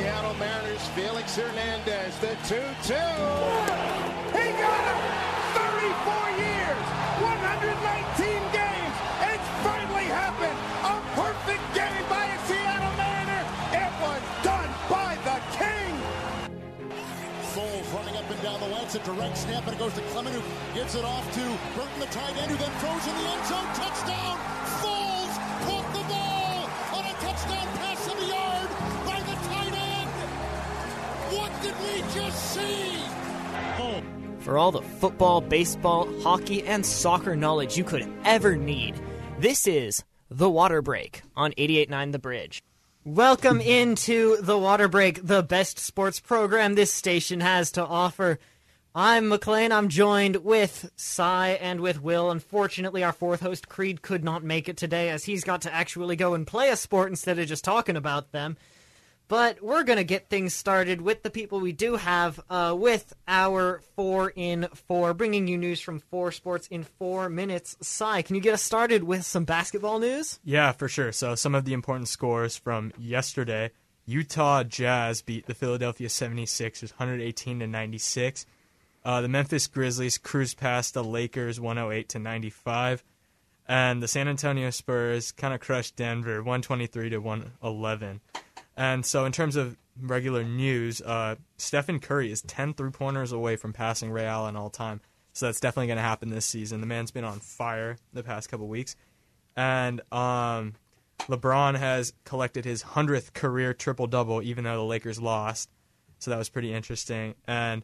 Seattle Mariners, Felix Hernandez, the 2 2. He got him! 34 years, 119 games. It's finally happened. A perfect game by a Seattle Mariner. It was done by the King. Foles running up and down the. It's a direct snap, and it goes to Clement, who gives it off to Burton, the tight end, who then throws in the end zone. Touchdown! We just see? For all the football, baseball, hockey, and soccer knowledge you could ever need, this is The Water Break on 88.9 The Bridge. Welcome into The Water Break, the best sports program this station has to offer. I'm McLean. I'm joined with Cy and with Will. Unfortunately, our fourth host, Creed, could not make it today as he's got to actually go and play a sport instead of just talking about them. But we're going to get things started with the people we do have uh, with our 4 in 4, bringing you news from 4 sports in 4 minutes. Cy, can you get us started with some basketball news? Yeah, for sure. So some of the important scores from yesterday. Utah Jazz beat the Philadelphia 76ers 118 to 96. Uh, the Memphis Grizzlies cruised past the Lakers 108 to 95. And the San Antonio Spurs kind of crushed Denver 123 to 111. And so, in terms of regular news, uh, Stephen Curry is 10 three pointers away from passing Ray Allen all time. So, that's definitely going to happen this season. The man's been on fire the past couple weeks. And um, LeBron has collected his 100th career triple double, even though the Lakers lost. So, that was pretty interesting. And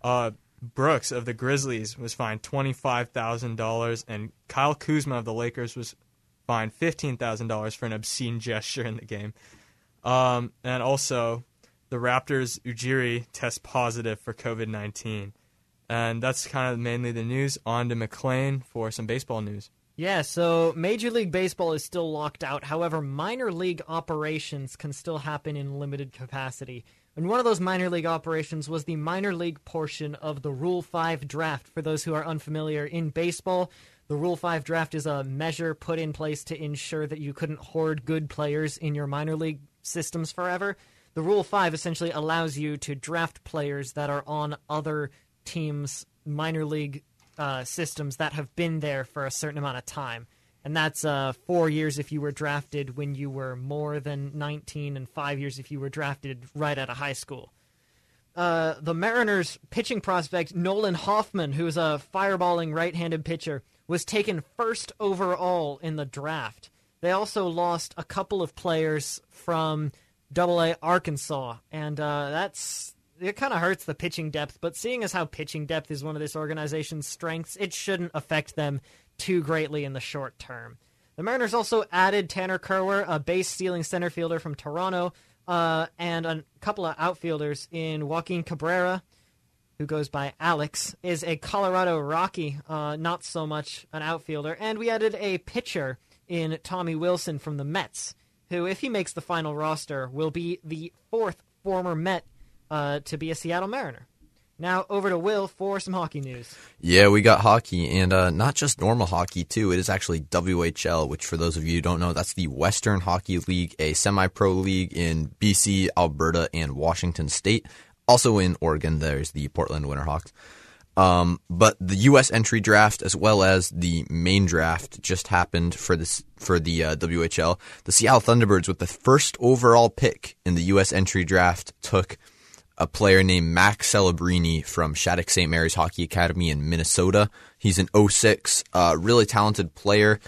uh, Brooks of the Grizzlies was fined $25,000, and Kyle Kuzma of the Lakers was fined $15,000 for an obscene gesture in the game. Um, and also, the Raptors' Ujiri test positive for COVID 19. And that's kind of mainly the news. On to McLean for some baseball news. Yeah, so Major League Baseball is still locked out. However, minor league operations can still happen in limited capacity. And one of those minor league operations was the minor league portion of the Rule 5 draft. For those who are unfamiliar in baseball, the Rule 5 draft is a measure put in place to ensure that you couldn't hoard good players in your minor league systems forever. The Rule 5 essentially allows you to draft players that are on other teams' minor league uh, systems that have been there for a certain amount of time. And that's uh, four years if you were drafted when you were more than 19, and five years if you were drafted right out of high school. Uh, the Mariners pitching prospect Nolan Hoffman, who is a fireballing right handed pitcher, was taken first overall in the draft. They also lost a couple of players from Double A Arkansas, and uh, that's it. Kind of hurts the pitching depth, but seeing as how pitching depth is one of this organization's strengths, it shouldn't affect them too greatly in the short term. The Mariners also added Tanner Kirwer, a base stealing center fielder from Toronto, uh, and a couple of outfielders in Joaquin Cabrera, who goes by Alex, is a Colorado Rocky, uh, not so much an outfielder. And we added a pitcher in Tommy Wilson from the Mets, who, if he makes the final roster, will be the fourth former Met uh, to be a Seattle Mariner. Now over to Will for some hockey news. Yeah, we got hockey, and uh, not just normal hockey too. It is actually WHL, which for those of you who don't know, that's the Western Hockey League, a semi-pro league in BC, Alberta, and Washington State. Also in Oregon, there's the Portland Winterhawks. Um, but the U.S. entry draft as well as the main draft just happened for this for the uh, WHL. The Seattle Thunderbirds, with the first overall pick in the U.S. entry draft, took a player named Max Celebrini from Shattuck St. Mary's Hockey Academy in Minnesota. He's an 06, uh, really talented player.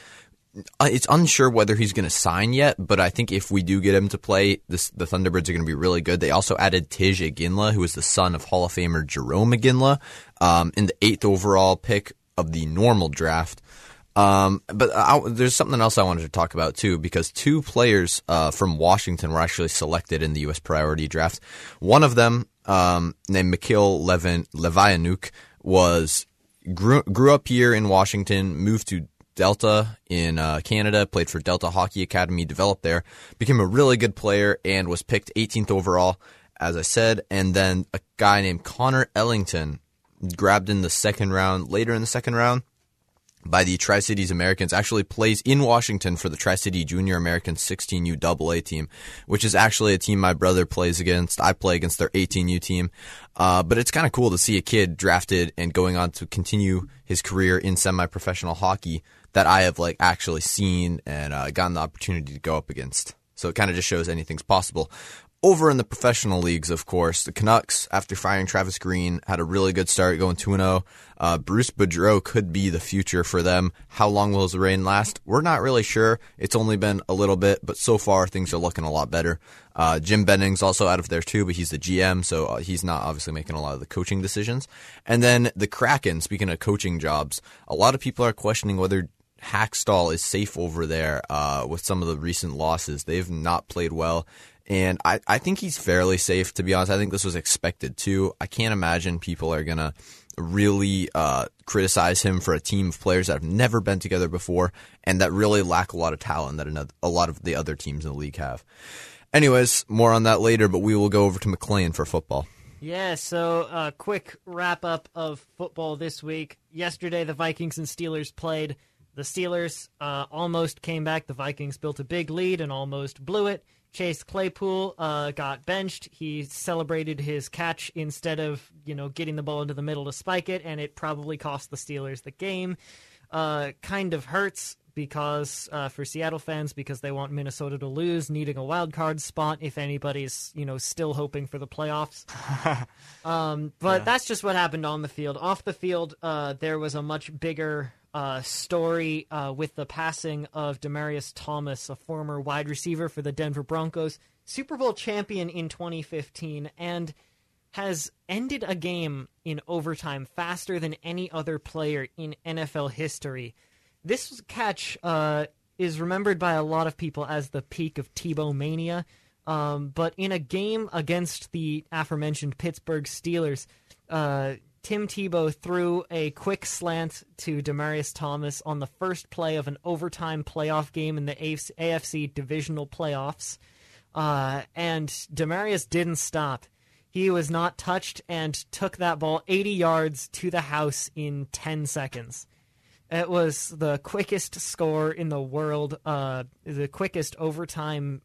Uh, It's unsure whether he's going to sign yet, but I think if we do get him to play, this, the Thunderbirds are going to be really good. They also added Tij Iginla, who is the son of Hall of Famer Jarome Iginla, um, in the eighth overall pick of the normal draft. Um, but I, there's something else I wanted to talk about too, because two players uh, from Washington were actually selected in the U.S. priority draft. One of them, um, named Mikhail Levin Levianuk, was grew, grew up here in Washington, moved to Delta in uh, Canada, played for Delta Hockey Academy, developed there, became a really good player, and was picked 18th overall, as I said. And then a guy named Connor Ellington grabbed in the second round, later in the second round by the Tri Cities Americans actually plays in Washington for the Tri City Junior American 16U AA team, which is actually a team my brother plays against. I play against their 18U team. Uh, but it's kind of cool to see a kid drafted and going on to continue his career in semi professional hockey that I have like actually seen and uh, gotten the opportunity to go up against. So it kind of just shows anything's possible. Over in the professional leagues, of course, the Canucks, after firing Travis Green, had a really good start going 2 0. Uh, Bruce Boudreau could be the future for them. How long will his reign last? We're not really sure. It's only been a little bit, but so far things are looking a lot better. Uh, Jim Benning's also out of there too, but he's the GM, so uh, he's not obviously making a lot of the coaching decisions. And then the Kraken, speaking of coaching jobs, a lot of people are questioning whether Hakstol is safe over there uh, with some of the recent losses. They've not played well. And I, I think he's fairly safe, to be honest. I think this was expected too. I can't imagine people are going to really uh, criticize him for a team of players that have never been together before and that really lack a lot of talent that a lot of the other teams in the league have. Anyways, more on that later, but we will go over to McLean for football. Yeah, so a uh, quick wrap up of football this week. Yesterday, the Vikings and Steelers played. The Steelers uh, almost came back. The Vikings built a big lead and almost blew it. Chase Claypool uh, got benched. He celebrated his catch instead of you know getting the ball into the middle to spike it, and it probably cost the Steelers the game. Uh, kind of hurts because uh, for Seattle fans because they want Minnesota to lose, needing a wild card spot if anybody's you know still hoping for the playoffs. um, but yeah. that's just what happened on the field. Off the field, uh, there was a much bigger uh, story uh, with the passing of Demaryius Thomas, a former wide receiver for the Denver Broncos, Super Bowl champion in 2015, and has ended a game in overtime faster than any other player in NFL history. This catch uh, is remembered by a lot of people as the peak of Tebow mania. Um, but in a game against the aforementioned Pittsburgh Steelers, uh, Tim Tebow threw a quick slant to Demaryius Thomas on the first play of an overtime playoff game in the AFC divisional playoffs. Uh, and Demaryius didn't stop. He was not touched and took that ball 80 yards to the house in 10 seconds. It was the quickest score in the world, uh, the quickest overtime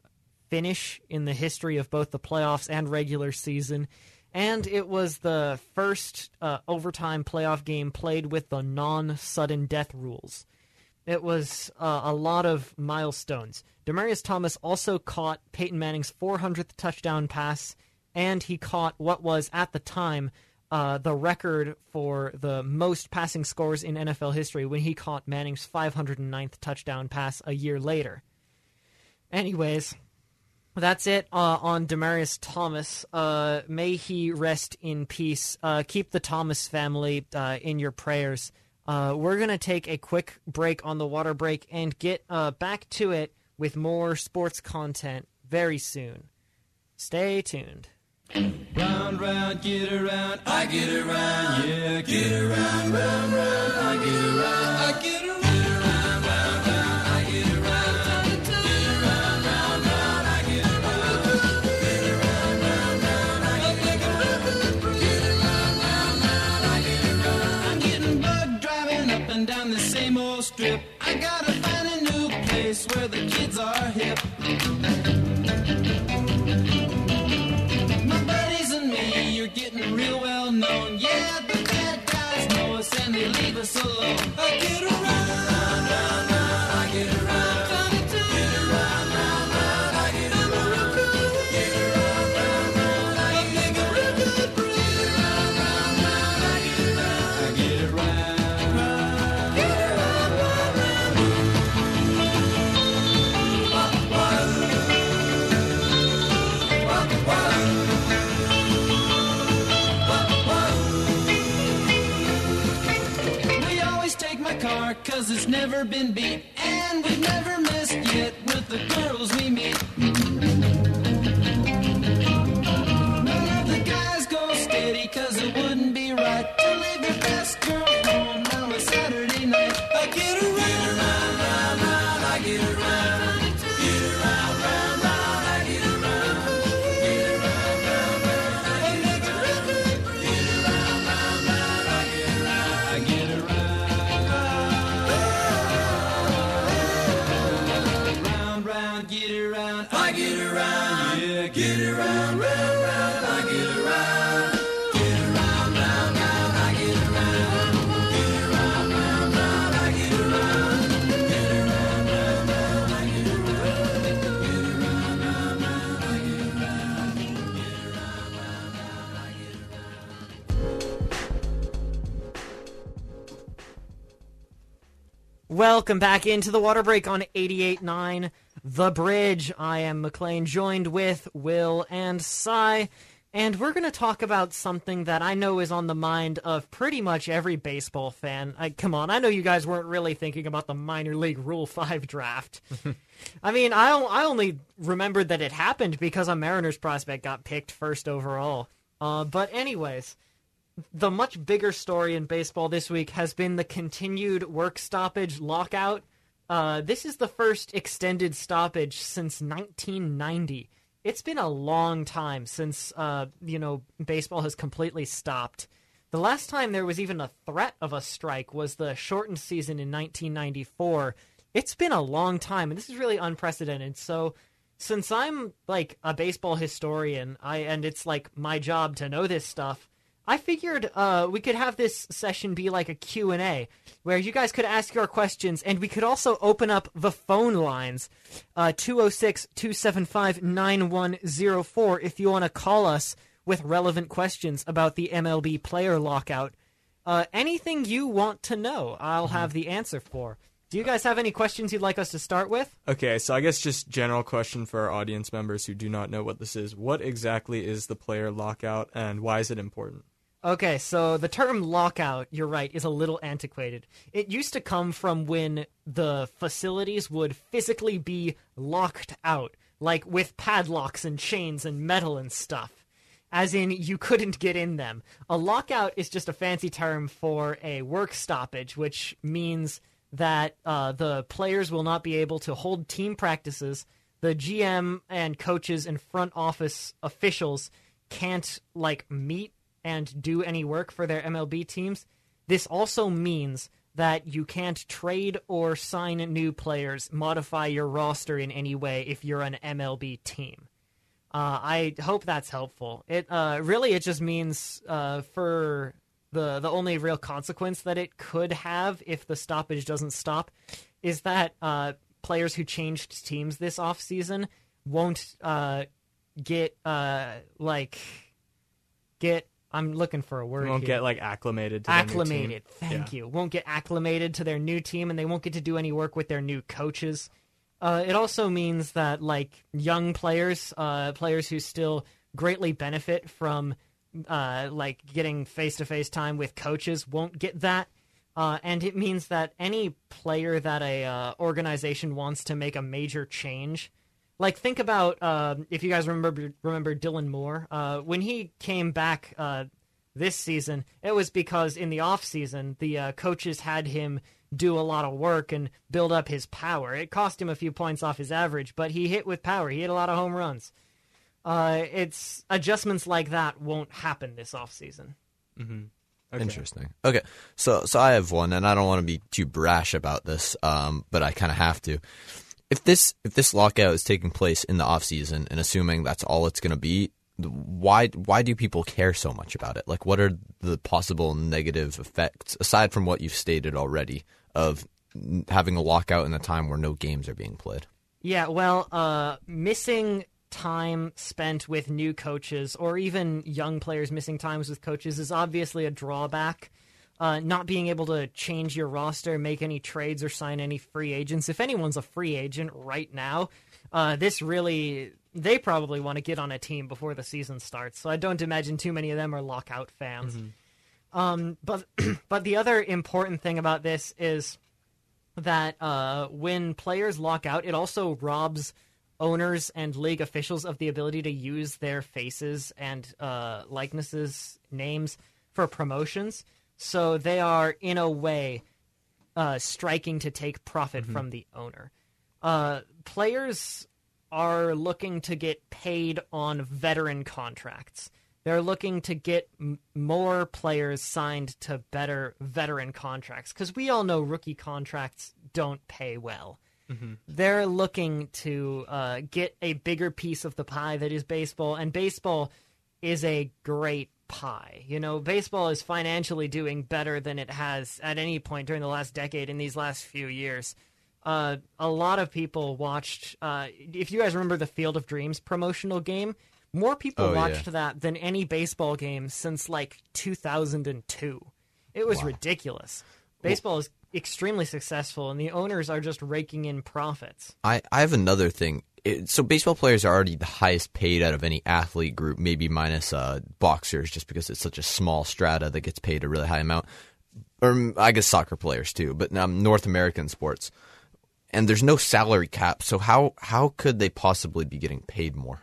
finish in the history of both the playoffs and regular season and it was the first uh, overtime playoff game played with the non sudden death rules. It was uh, a lot of milestones. Demaryius Thomas also caught Peyton Manning's 400th touchdown pass, and he caught what was, at the time, uh, the record for the most passing scores in NFL history when he caught Manning's 509th touchdown pass a year later. Anyways, that's it uh, on Demaryius Thomas. Uh, may he rest in peace. Uh, keep the Thomas family uh, in your prayers. Uh, we're going to take a quick break on the water break and get uh, back to it with more sports content very soon. Stay tuned. Round, round, get around, I get around, yeah, get around, round, round, I get around, I get around. Welcome back into the water break on 88.9 The Bridge. I am McLean, joined with Will and Cy, and we're going to talk about something that I know is on the mind of pretty much every baseball fan. I, come on, I know you guys weren't really thinking about the minor league Rule 5 draft. I mean, I, I only remembered that it happened because a Mariners prospect got picked first overall. Uh, but anyways, the much bigger story in baseball this week has been the continued work stoppage lockout. Uh, this is the first extended stoppage since 1990. It's been a long time since uh, you know baseball has completely stopped. The last time there was even a threat of a strike was the shortened season in 1994. It's been a long time, and this is really unprecedented. So, since I'm like a baseball historian, I and it's like my job to know this stuff. I figured uh, we could have this session be like a Q&A where you guys could ask your questions and we could also open up the phone lines uh, 206-275-9104 if you want to call us with relevant questions about the MLB player lockout. Uh, anything you want to know, I'll have the answer for. Do you guys have any questions you'd like us to start with? Okay, so I guess just general question for our audience members who do not know what this is. What exactly is the player lockout and why is it important? Okay, so the term lockout, you're right, is a little antiquated. It used to come from when the facilities would physically be locked out, like with padlocks and chains and metal and stuff. As in, you couldn't get in them. A lockout is just a fancy term for a work stoppage, which means that uh, the players will not be able to hold team practices. The GM and coaches and front office officials can't like meet and do any work for their MLB teams. This also means that you can't trade or sign new players, modify your roster in any way if you're an MLB team. Uh, I hope that's helpful. It uh, really it just means uh, for the the only real consequence that it could have if the stoppage doesn't stop is that uh, players who changed teams this off season won't uh, get uh, like get I'm looking for a word. Won't here. get like acclimated to their new team. acclimated. Thank Yeah. you. Won't get acclimated to their new team, and they won't get to do any work with their new coaches. Uh, it also means that like young players, uh, players who still greatly benefit from uh, like getting face to face time with coaches, won't get that. Uh, and it means that any player that a uh, organization wants to make a major change, like think about uh, if you guys remember remember Dylan Moore uh, when he came back uh, this season, it was because in the off season the uh, coaches had him do a lot of work and build up his power. It cost him a few points off his average, but he hit with power. He hit a lot of home runs. Uh, it's adjustments like that won't happen this off season. Okay. Interesting. Okay, so so I have one, and I don't want to be too brash about this, um, but I kind of have to. If this if this lockout is taking place in the off season, and assuming that's all it's going to be, why why do people care so much about it? Like, what are the possible negative effects aside from what you've stated already of having a lockout in a time where no games are being played? Yeah, well, uh, missing time spent with new coaches or even young players missing times with coaches is obviously a drawback. Uh, not being able to change your roster, make any trades, or sign any free agents. If anyone's a free agent right now, uh, this really they probably want to get on a team before the season starts. So I don't imagine too many of them are lockout fans. Um, but but the other important thing about this is that uh, when players lock out, it also robs owners and league officials of the ability to use their faces and uh, likenesses, names for promotions. So they are, in a way, uh, striking to take profit from the owner. Uh, players are looking to get paid on veteran contracts. They're looking to get m- more players signed to better veteran contracts because we all know rookie contracts don't pay well. They're looking to uh, get a bigger piece of the pie that is baseball, and baseball is a great pie. You know, baseball is financially doing better than it has at any point during the last decade in these last few years. Uh, a lot of people watched. Uh, if you guys remember the Field of Dreams promotional game, more people Oh, yeah. watched that than any baseball game since like 2002. It was ridiculous. Baseball is extremely successful, and the owners are just raking in profits. I, I have another thing. It, so baseball players are already the highest paid out of any athlete group, maybe minus uh, boxers, just because it's such a small strata that gets paid a really high amount. Or I guess soccer players too, but um, North American sports. And there's no salary cap, so how how could they possibly be getting paid more?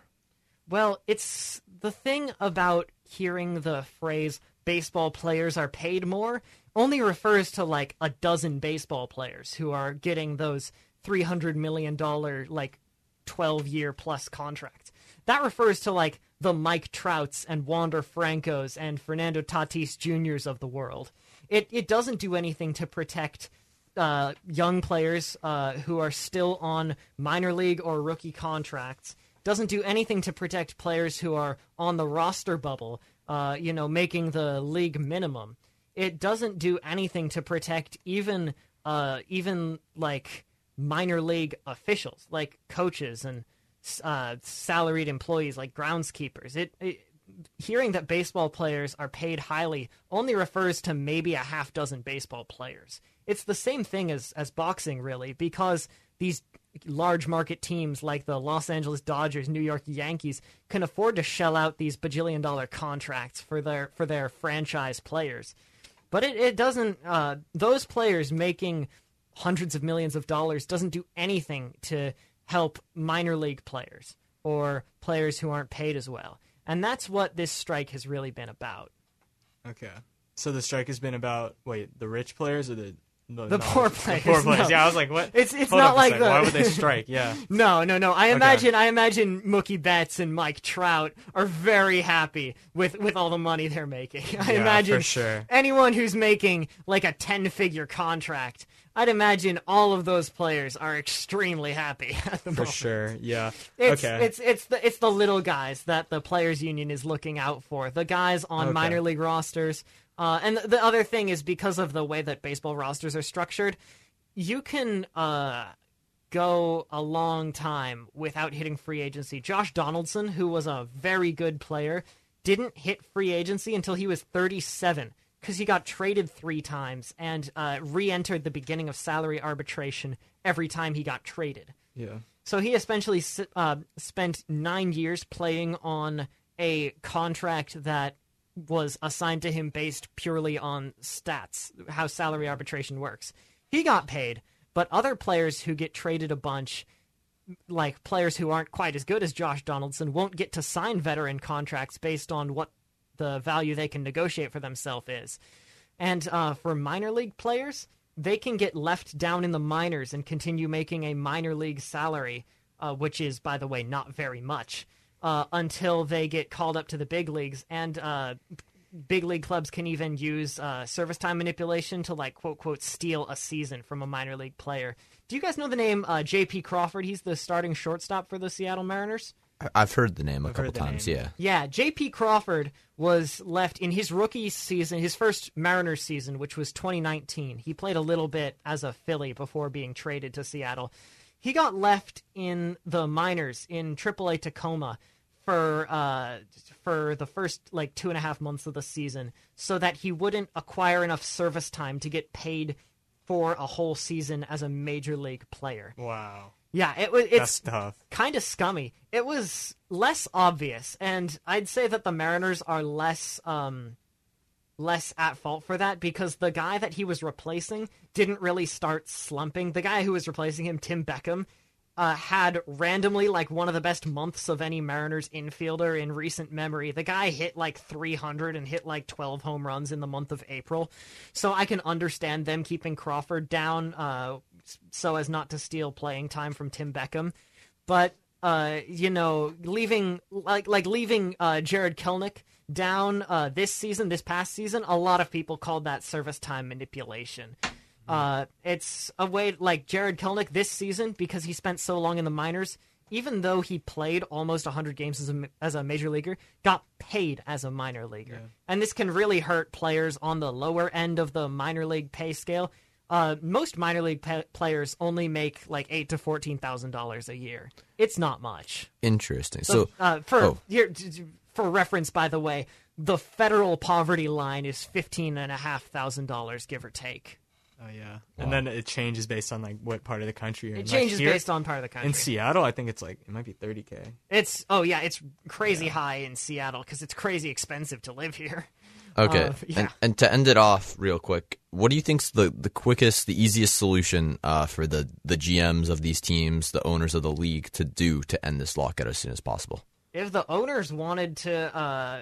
Well, it's the thing about hearing the phrase baseball players are paid more only refers to like a dozen baseball players who are getting those $300 million, like 12 year plus contract. That refers to like the Mike Trouts and Wander Francos and Fernando Tatis Jr.'s of the world. It, it doesn't do anything to protect uh, young players uh, who are still on minor league or rookie contracts. Doesn't do anything to protect players who are on the roster bubble, uh, you know, making the league minimum it doesn't do anything to protect even uh, even like minor league officials, like coaches and uh, salaried employees, like groundskeepers. It, it hearing that baseball players are paid highly only refers to maybe a half dozen baseball players. It's the same thing as as boxing, really, because these large market teams like the Los Angeles Dodgers, New York Yankees can afford to shell out these bajillion dollar contracts for their for their franchise players. But it, it doesn't, uh, those players making hundreds of millions of dollars doesn't do anything to help minor league players or players who aren't paid as well. And that's what this strike has really been about. Okay. So the strike has been about wait, the rich players or the the, the poor players. The poor players. No. Yeah, I was like, what? It's it's Hold not like the... why would they strike? Yeah. no, no, no. I imagine I imagine Mookie Betts and Mike Trout are very happy with with all the money they're making. I yeah, imagine for sure. anyone who's making like a ten figure contract. I'd imagine all of those players are extremely happy at the for moment. sure. Yeah. It's, okay. It's it's the it's the little guys that the players union is looking out for. The guys on Okay. minor league rosters. Uh, and the other thing is because of the way that baseball rosters are structured, you can uh, go a long time without hitting free agency. Josh Donaldson, who was a very good player, didn't hit free agency until he was 37 because he got traded three times and uh, re-entered the beginning of salary arbitration every time he got traded. yeah. So he essentially uh, spent nine years playing on a contract that was assigned to him based purely on stats, how salary arbitration works. He got paid, but other players who get traded a bunch, like players who aren't quite as good as Josh Donaldson, won't get to sign veteran contracts based on what the value they can negotiate for themselves is. And uh, for minor league players, they can get left down in the minors and continue making a minor league salary, uh, which is, by the way, not very much, uh, until they get called up to the big leagues. And uh, big league clubs can even use uh, service time manipulation to, like, quote, quote, steal a season from a minor league player. Do you guys know the name uh, J.P. Crawford? He's the starting shortstop for the Seattle Mariners. I- I've heard the name a I've couple times. name. Yeah. Yeah, J.P. Crawford was left in his rookie season, his first Mariners season, which was 2019. He played a little bit as a Philly before being traded to Seattle. He got left in the minors in AAA Tacoma for uh, for the first like two and a half months of the season, so that he wouldn't acquire enough service time to get paid for a whole season as a major league player. Wow. Yeah, it was. It's kind of scummy. It was less obvious, and I'd say that the Mariners are less um less at fault for that because the guy that he was replacing didn't really start slumping. The guy who was replacing him, Tim Beckham, uh, had randomly like one of the best months of any Mariners infielder in recent memory. The guy hit like 300 and hit like 12 home runs in the month of April. So I can understand them keeping Crawford down uh, so as not to steal playing time from Tim Beckham. But uh, you know, leaving like like leaving uh, Jarred Kelenic down uh, this season, this past season, a lot of people called that service time manipulation. Uh, it's a way like Jarred Kelenic this season because he spent so long in the minors. Even though he played almost 100 games as a, as a major leaguer, got paid as a minor leaguer, and this can really hurt players on the lower end of the minor league pay scale. Uh, most minor league pa- players only make like eight to fourteen thousand dollars a year. It's not much. Interesting. So, So, uh, for oh. here, d- d- for reference, by the way, the federal poverty line is fifteen and a half thousand dollars, give or take. Oh yeah, and then it changes based on like what part of the country you're in. It Like, changes here- based on part of the country. In Seattle, I think it's like it might be 30k. It's oh yeah, it's crazy high in Seattle because it's crazy expensive to live here. Okay, Uh, yeah. and, and to end it off real quick, what do you think's the, the quickest, the easiest solution uh, for the the GMs of these teams, the owners of the league, to do to end this lockout as soon as possible? If the owners wanted to uh,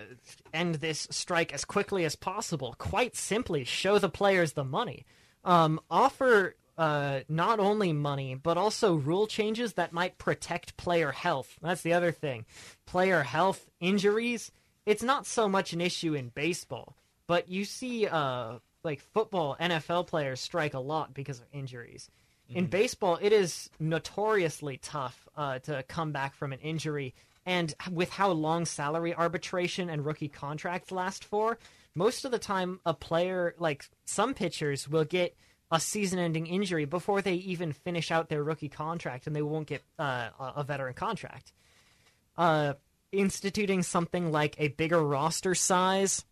end this strike as quickly as possible, quite simply show the players the money. Um, offer uh, not only money, but also rule changes that might protect player health. That's the other thing. Player health, injuries, it's not so much an issue in baseball, but you see uh, like football, NFL players strike a lot because of injuries. In baseball, it is notoriously tough uh, to come back from an injury, and with how long salary arbitration and rookie contracts last for, most of the time, a player like some pitchers will get a season-ending injury before they even finish out their rookie contract, and they won't get uh, a a veteran contract. Uh, instituting something like a bigger roster size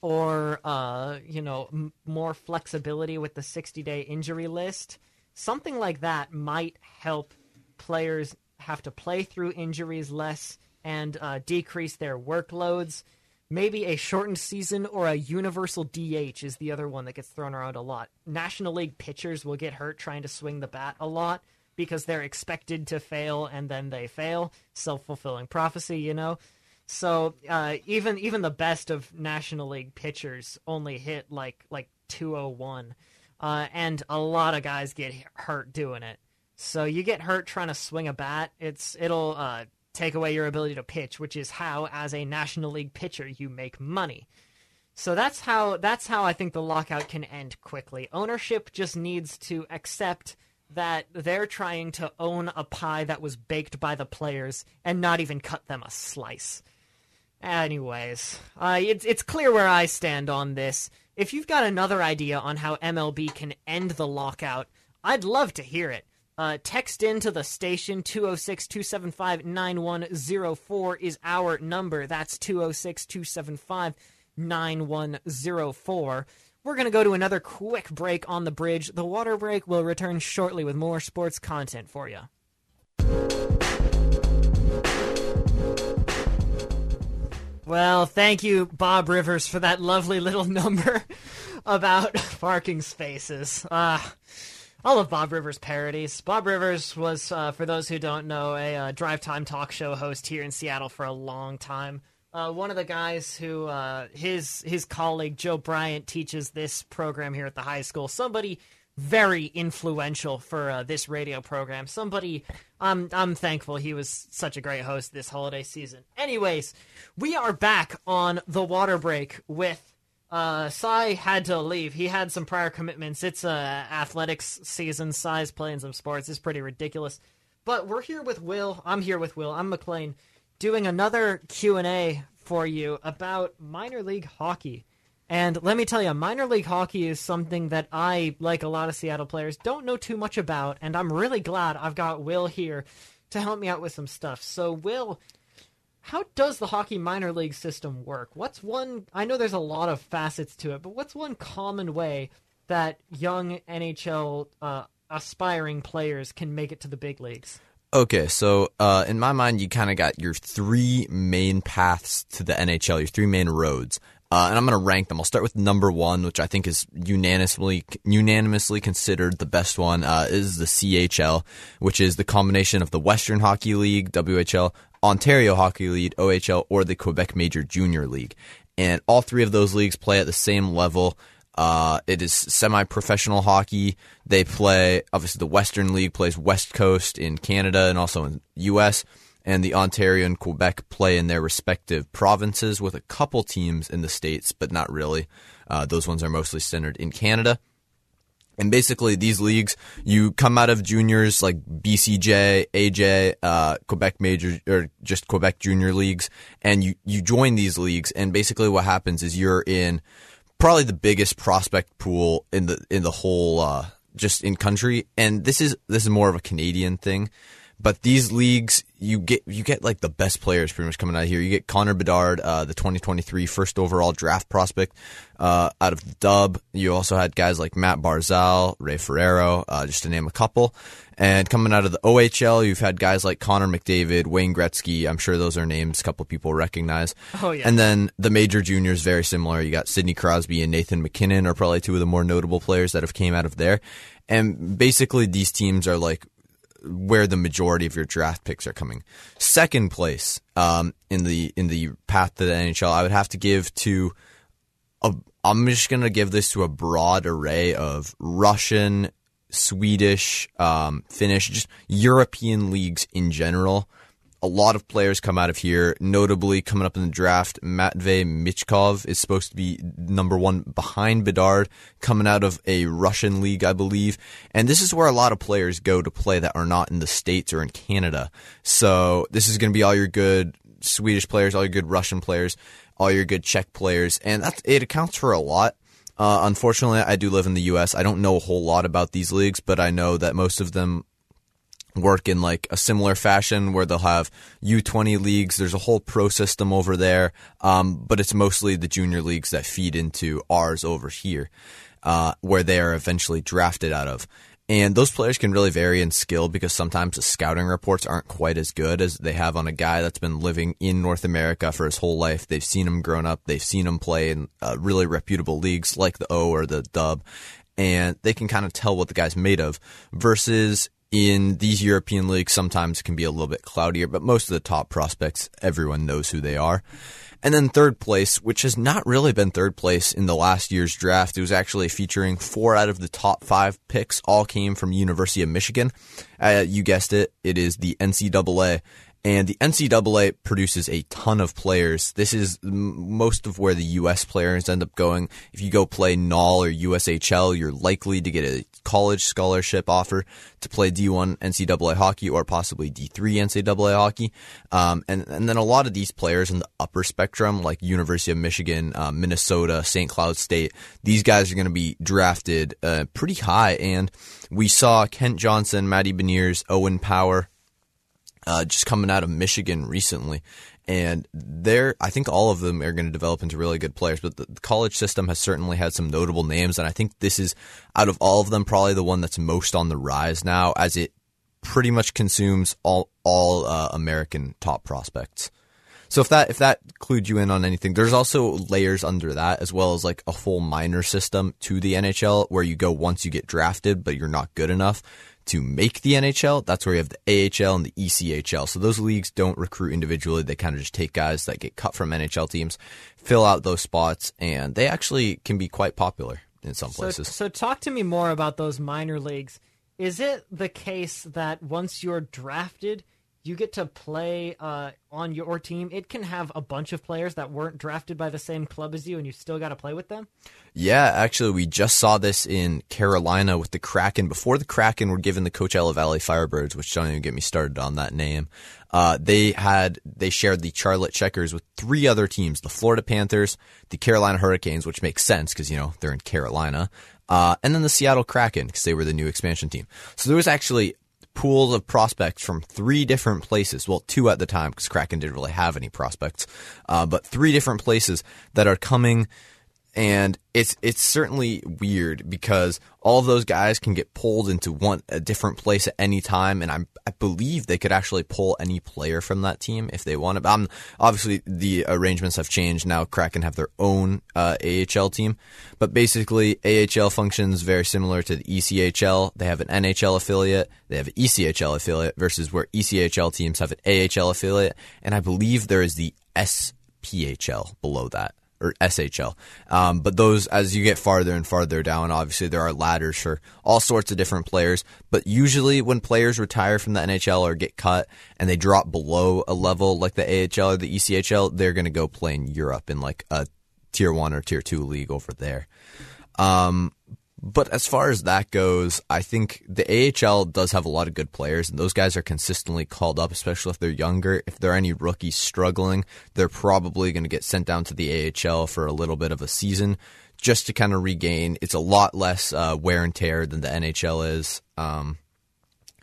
or uh, you know m- more flexibility with the 60 day injury list something like that might help players have to play through injuries less and uh, decrease their workloads. Maybe a shortened season or a universal dh is the other one that gets thrown around a lot. National league pitchers will get hurt trying to swing the bat a lot because they're expected to fail and then they fail self-fulfilling prophecy you know so uh, even even the best of National League pitchers only hit like like 201, uh, and a lot of guys get hurt doing it. So you get hurt trying to swing a bat, it's it'll uh, take away your ability to pitch, which is how, as a National League pitcher, you make money. So that's how that's how I think the lockout can end quickly. Ownership just needs to accept that they're trying to own a pie that was baked by the players and not even cut them a slice. Anyways, uh, it's it's clear where I stand on this. If you've got another idea on how MLB can end the lockout, I'd love to hear it. Uh, text into the station 206 275 9104 is our number. That's 206 275 9104. We're going to go to another quick break on the bridge. The water break will return shortly with more sports content for you. Well, thank you, Bob Rivers, for that lovely little number about parking spaces. Ah, I love Bob Rivers parodies. Bob Rivers was, uh, for those who don't know, a uh, drive time talk show host here in Seattle for a long time. Uh, one of the guys who uh, his his colleague Joe Bryant teaches this program here at the high school. Somebody very influential for uh, this radio program. Somebody I'm I'm thankful he was such a great host this holiday season. Anyways, we are back on the water break with uh Sai had to leave. He had some prior commitments. It's a athletics season. Sai's playing some sports. It's pretty ridiculous. But we're here with Will. I'm here with Will. I'm McLean doing another Q&A for you about minor league hockey. And let me tell you, minor league hockey is something that I, like a lot of Seattle players, don't know too much about, and I'm really glad I've got Will here to help me out with some stuff. So, Will, how does the hockey minor league system work? What's one, I know there's a lot of facets to it, but what's one common way that young NHL uh, aspiring players can make it to the big leagues? Okay, so uh, in my mind, you kind of got your three main paths to the NHL, your three main roads. Uh, and I'm going to rank them. I'll start with number one, which I think is unanimously unanimously considered the best one. Uh, is the CHL, which is the combination of the Western Hockey League (WHL), Ontario Hockey League (OHL), or the Quebec Major Junior League. And all three of those leagues play at the same level. Uh, it is semi-professional hockey. They play obviously the Western League plays West Coast in Canada and also in U.S. and the Ontario and Quebec play in their respective provinces with a couple teams in the states, but not really. Uh, those ones are mostly centered in Canada. And basically, these leagues, you come out of juniors like BCJ, AJ, uh, Quebec Major, or just Quebec Junior leagues, and you, you join these leagues. And basically, what happens is you're in probably the biggest prospect pool in the in the whole uh, just in country. And this is this is more of a Canadian thing, but these leagues you get you get like the best players pretty much coming out of here. You get Connor Bedard, uh, the 2023 first overall draft prospect uh, out of the Dub. You also had guys like Matt Barzal, Ray Ferraro, uh, just to name a couple. And coming out of the OHL, you've had guys like Connor McDavid, Wayne Gretzky. I'm sure those are names a couple people recognize. Oh, yeah. And then the major juniors, very similar. You got Sidney Crosby and Nathan MacKinnon are probably two of the more notable players that have came out of there. And basically, these teams are like where the majority of your draft picks are coming. Second place um, in the in the path to the NHL, I would have to give to. A, I'm just gonna give this to a broad array of Russian, Swedish, um, Finnish, just European leagues in general. A lot of players come out of here, notably coming up in the draft. Matvey Michkov is supposed to be number one behind Bedard, coming out of a Russian league, I believe. And this is where a lot of players go to play that are not in the States or in Canada. So this is going to be all your good Swedish players, all your good Russian players, all your good Czech players. And it accounts for a lot. Uh, unfortunately, I do live in the U.S. I don't know a whole lot about these leagues, but I know that most of them work in like a similar fashion where they'll have U20 leagues. There's a whole pro system over there, um, but it's mostly the junior leagues that feed into ours over here, uh, where they are eventually drafted out of. And those players can really vary in skill because sometimes the scouting reports aren't quite as good as they have on a guy that's been living in North America for his whole life. They've seen him grown up. They've seen him play in uh, really reputable leagues like the O or the Dub. And they can kind of tell what the guy's made of versus in these European leagues, sometimes it can be a little bit cloudier, but most of the top prospects, everyone knows who they are. And then third place, which has not really been third place in the last year's draft. It was actually featuring four out of the top five picks, all came from University of Michigan. Uh, you guessed it, it is the NCAA. And the NCAA produces a ton of players. This is most of where the U.S. players end up going. If you go play NAL or USHL, you're likely to get a college scholarship offer to play D1 NCAA hockey or possibly D3 NCAA hockey. Um, and, and then a lot of these players in the upper spectrum, like University of Michigan, uh, Minnesota, St. Cloud State, these guys are going to be drafted uh, pretty high. And we saw Kent Johnson, Matty Beniers, Owen Power, uh, just coming out of Michigan recently. And they're, I think all of them are going to develop into really good players, but the, the college system has certainly had some notable names. And I think this is, out of all of them, probably the one that's most on the rise now as it pretty much consumes all, all uh, American top prospects. So if that if that clued you in on anything, there's also layers under that as well as like a full minor system to the NHL where you go once you get drafted, but you're not good enough to make the NHL. That's where you have the AHL and the ECHL. So those leagues don't recruit individually. They kind of just take guys that get cut from NHL teams, fill out those spots, and they actually can be quite popular in some So, places. so talk to me more about those minor leagues. Is it the case that once you're drafted, you get to play uh, on your team? It can have a bunch of players that weren't drafted by the same club as you, and you still got to play with them. Yeah, actually, we just saw this in Carolina with the Kraken. Before the Kraken were given the Coachella Valley Firebirds, which don't even get me started on that name. Uh, they had they shared the Charlotte Checkers with three other teams: the Florida Panthers, the Carolina Hurricanes, which makes sense because you know they're in Carolina, uh, and then the Seattle Kraken because they were the new expansion team. So there was actually pools of prospects from three different places. Well, two at the time because Kraken didn't really have any prospects, uh, but three different places that are coming and it's it's certainly weird because all those guys can get pulled into one a different place at any time, and I I believe they could actually pull any player from that team if they want to. Um, obviously the arrangements have changed now. Kraken have their own uh, AHL team, but basically AHL functions very similar to the ECHL. They have an NHL affiliate, they have an ECHL affiliate, versus where ECHL teams have an AHL affiliate, and I believe there is the SPHL below that or SHL. Um, but those, as you get farther and farther down, obviously there are ladders for all sorts of different players. But usually, when players retire from the NHL or get cut and they drop below a level like the AHL or the ECHL, they're going to go play in Europe in like a tier one or tier two league over there. Um, but as far as that goes, I think the AHL does have a lot of good players, and those guys are consistently called up, especially if they're younger. If there are any rookies struggling, they're probably going to get sent down to the AHL for a little bit of a season just to kind of regain. It's a lot less uh, wear and tear than the NHL is. Um,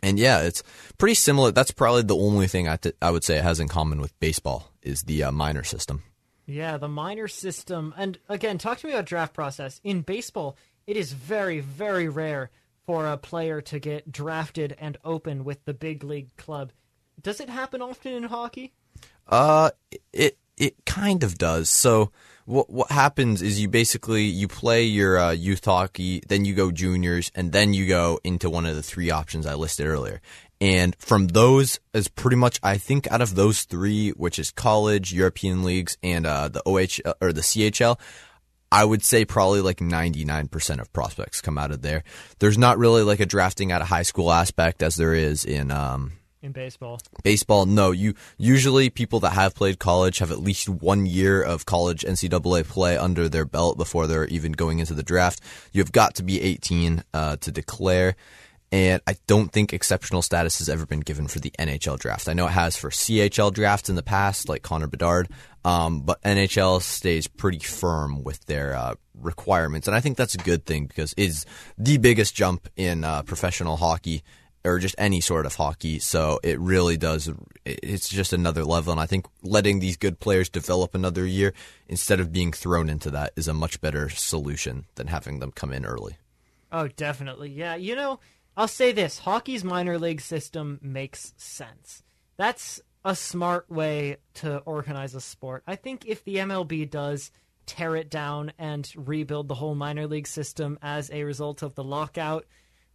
And yeah, it's pretty similar. That's probably the only thing I, th- I would say it has in common with baseball is the uh, minor system. Yeah, the minor system. And again, talk to me about draft process. In baseball, it is very, very rare for a player to get drafted and open with the big league club. Does it happen often in hockey? Uh, it it kind of does. So what what happens is you basically you play your uh, youth hockey, then you go juniors, and then you go into one of the three options I listed earlier. And from those, is pretty much I think out of those three, which is college, European leagues, and uh, the OH or the CHL. I would say probably like 99% of prospects come out of there. There's not really like a drafting out of high school aspect as there is in um, in baseball. Baseball, no. You usually people that have played college have at least one year of college NCAA play under their belt before they're even going into the draft. You've got to be 18 uh, to declare. And I don't think exceptional status has ever been given for the NHL draft. I know it has for CHL drafts in the past, like Connor Bedard, um, but NHL stays pretty firm with their uh, requirements, and I think that's a good thing because it's the biggest jump in uh, professional hockey or just any sort of hockey. So it really does. It's just another level, and I think letting these good players develop another year instead of being thrown into that is a much better solution than having them come in early. Oh, definitely. Yeah, you know I'll say this hockey's minor league system makes sense. That's a smart way to organize a sport. I think if the MLB does tear it down and rebuild the whole minor league system as a result of the lockout,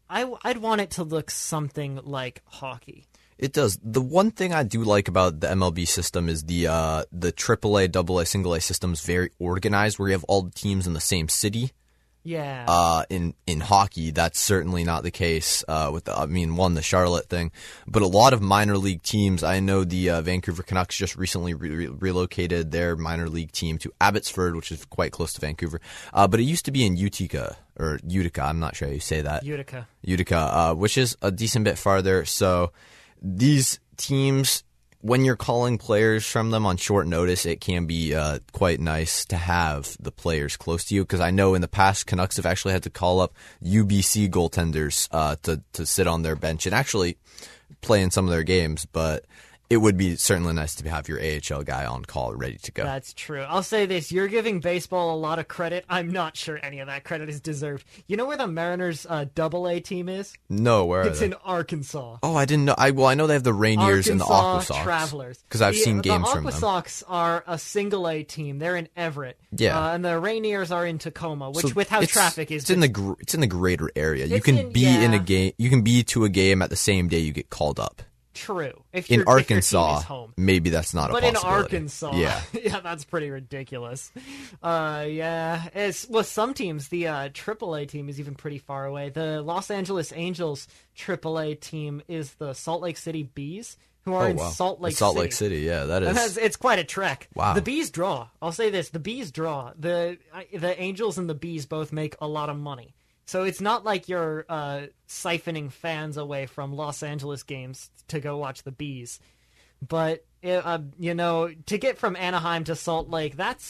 I, would want it to look something like hockey. It does. The one thing I do like about the MLB system is the uh, the AAA, AA, single A system is very organized, where you have all the teams in the same city. Yeah. Uh, in in hockey, that's certainly not the case. Uh, with the, I mean, one the Charlotte thing, but a lot of minor league teams. I know the uh, Vancouver Canucks just recently re- relocated their minor league team to Abbotsford, which is quite close to Vancouver. Uh, but it used to be in Utica or Utica. I'm not sure how you say that. Utica. Utica, uh, which is a decent bit farther. So these teams when you're calling players from them on short notice, it can be uh, quite nice to have the players close to you. Because I know in the past, Canucks have actually had to call up UBC goaltenders uh, to to sit on their bench and actually play in some of their games. But it would be certainly nice to have your AHL guy on call ready to go. That's true. I'll say this: you're giving baseball a lot of credit. I'm not sure any of that credit is deserved. You know where the Mariners' uh, Double A team is? No, where it's in Arkansas. Oh, I didn't know. I well, I know they have the Rainiers Arkansas and the Aqua Sox. Travelers because I've the, seen games the from Aqua them. Sox are a single A team. They're in Everett. Yeah, uh, and the Rainiers are in Tacoma, which so with how traffic is, it's in the gr- it's in the greater area. You can in- be in a game. You can be to a game at the same day you get called up. True. If In your- if your team Arkansas, maybe that's not But a in. Arkansas, yeah. yeah, that's pretty ridiculous. Uh, yeah, it's well, some teams, the uh, AAA team is even pretty far away. The Los Angeles Angels AAA team is the Salt Lake City Bees, who are Oh in wow, Salt Lake Salt City. Lake City. Yeah, that is. that's, it's quite a trek. Wow. The bees draw. I'll say this: the bees draw. the The Angels and the bees both make a lot of money, so it's not like you're uh, siphoning fans away from Los Angeles games to go watch the bees. But uh, you know, to get from Anaheim to Salt Lake, that's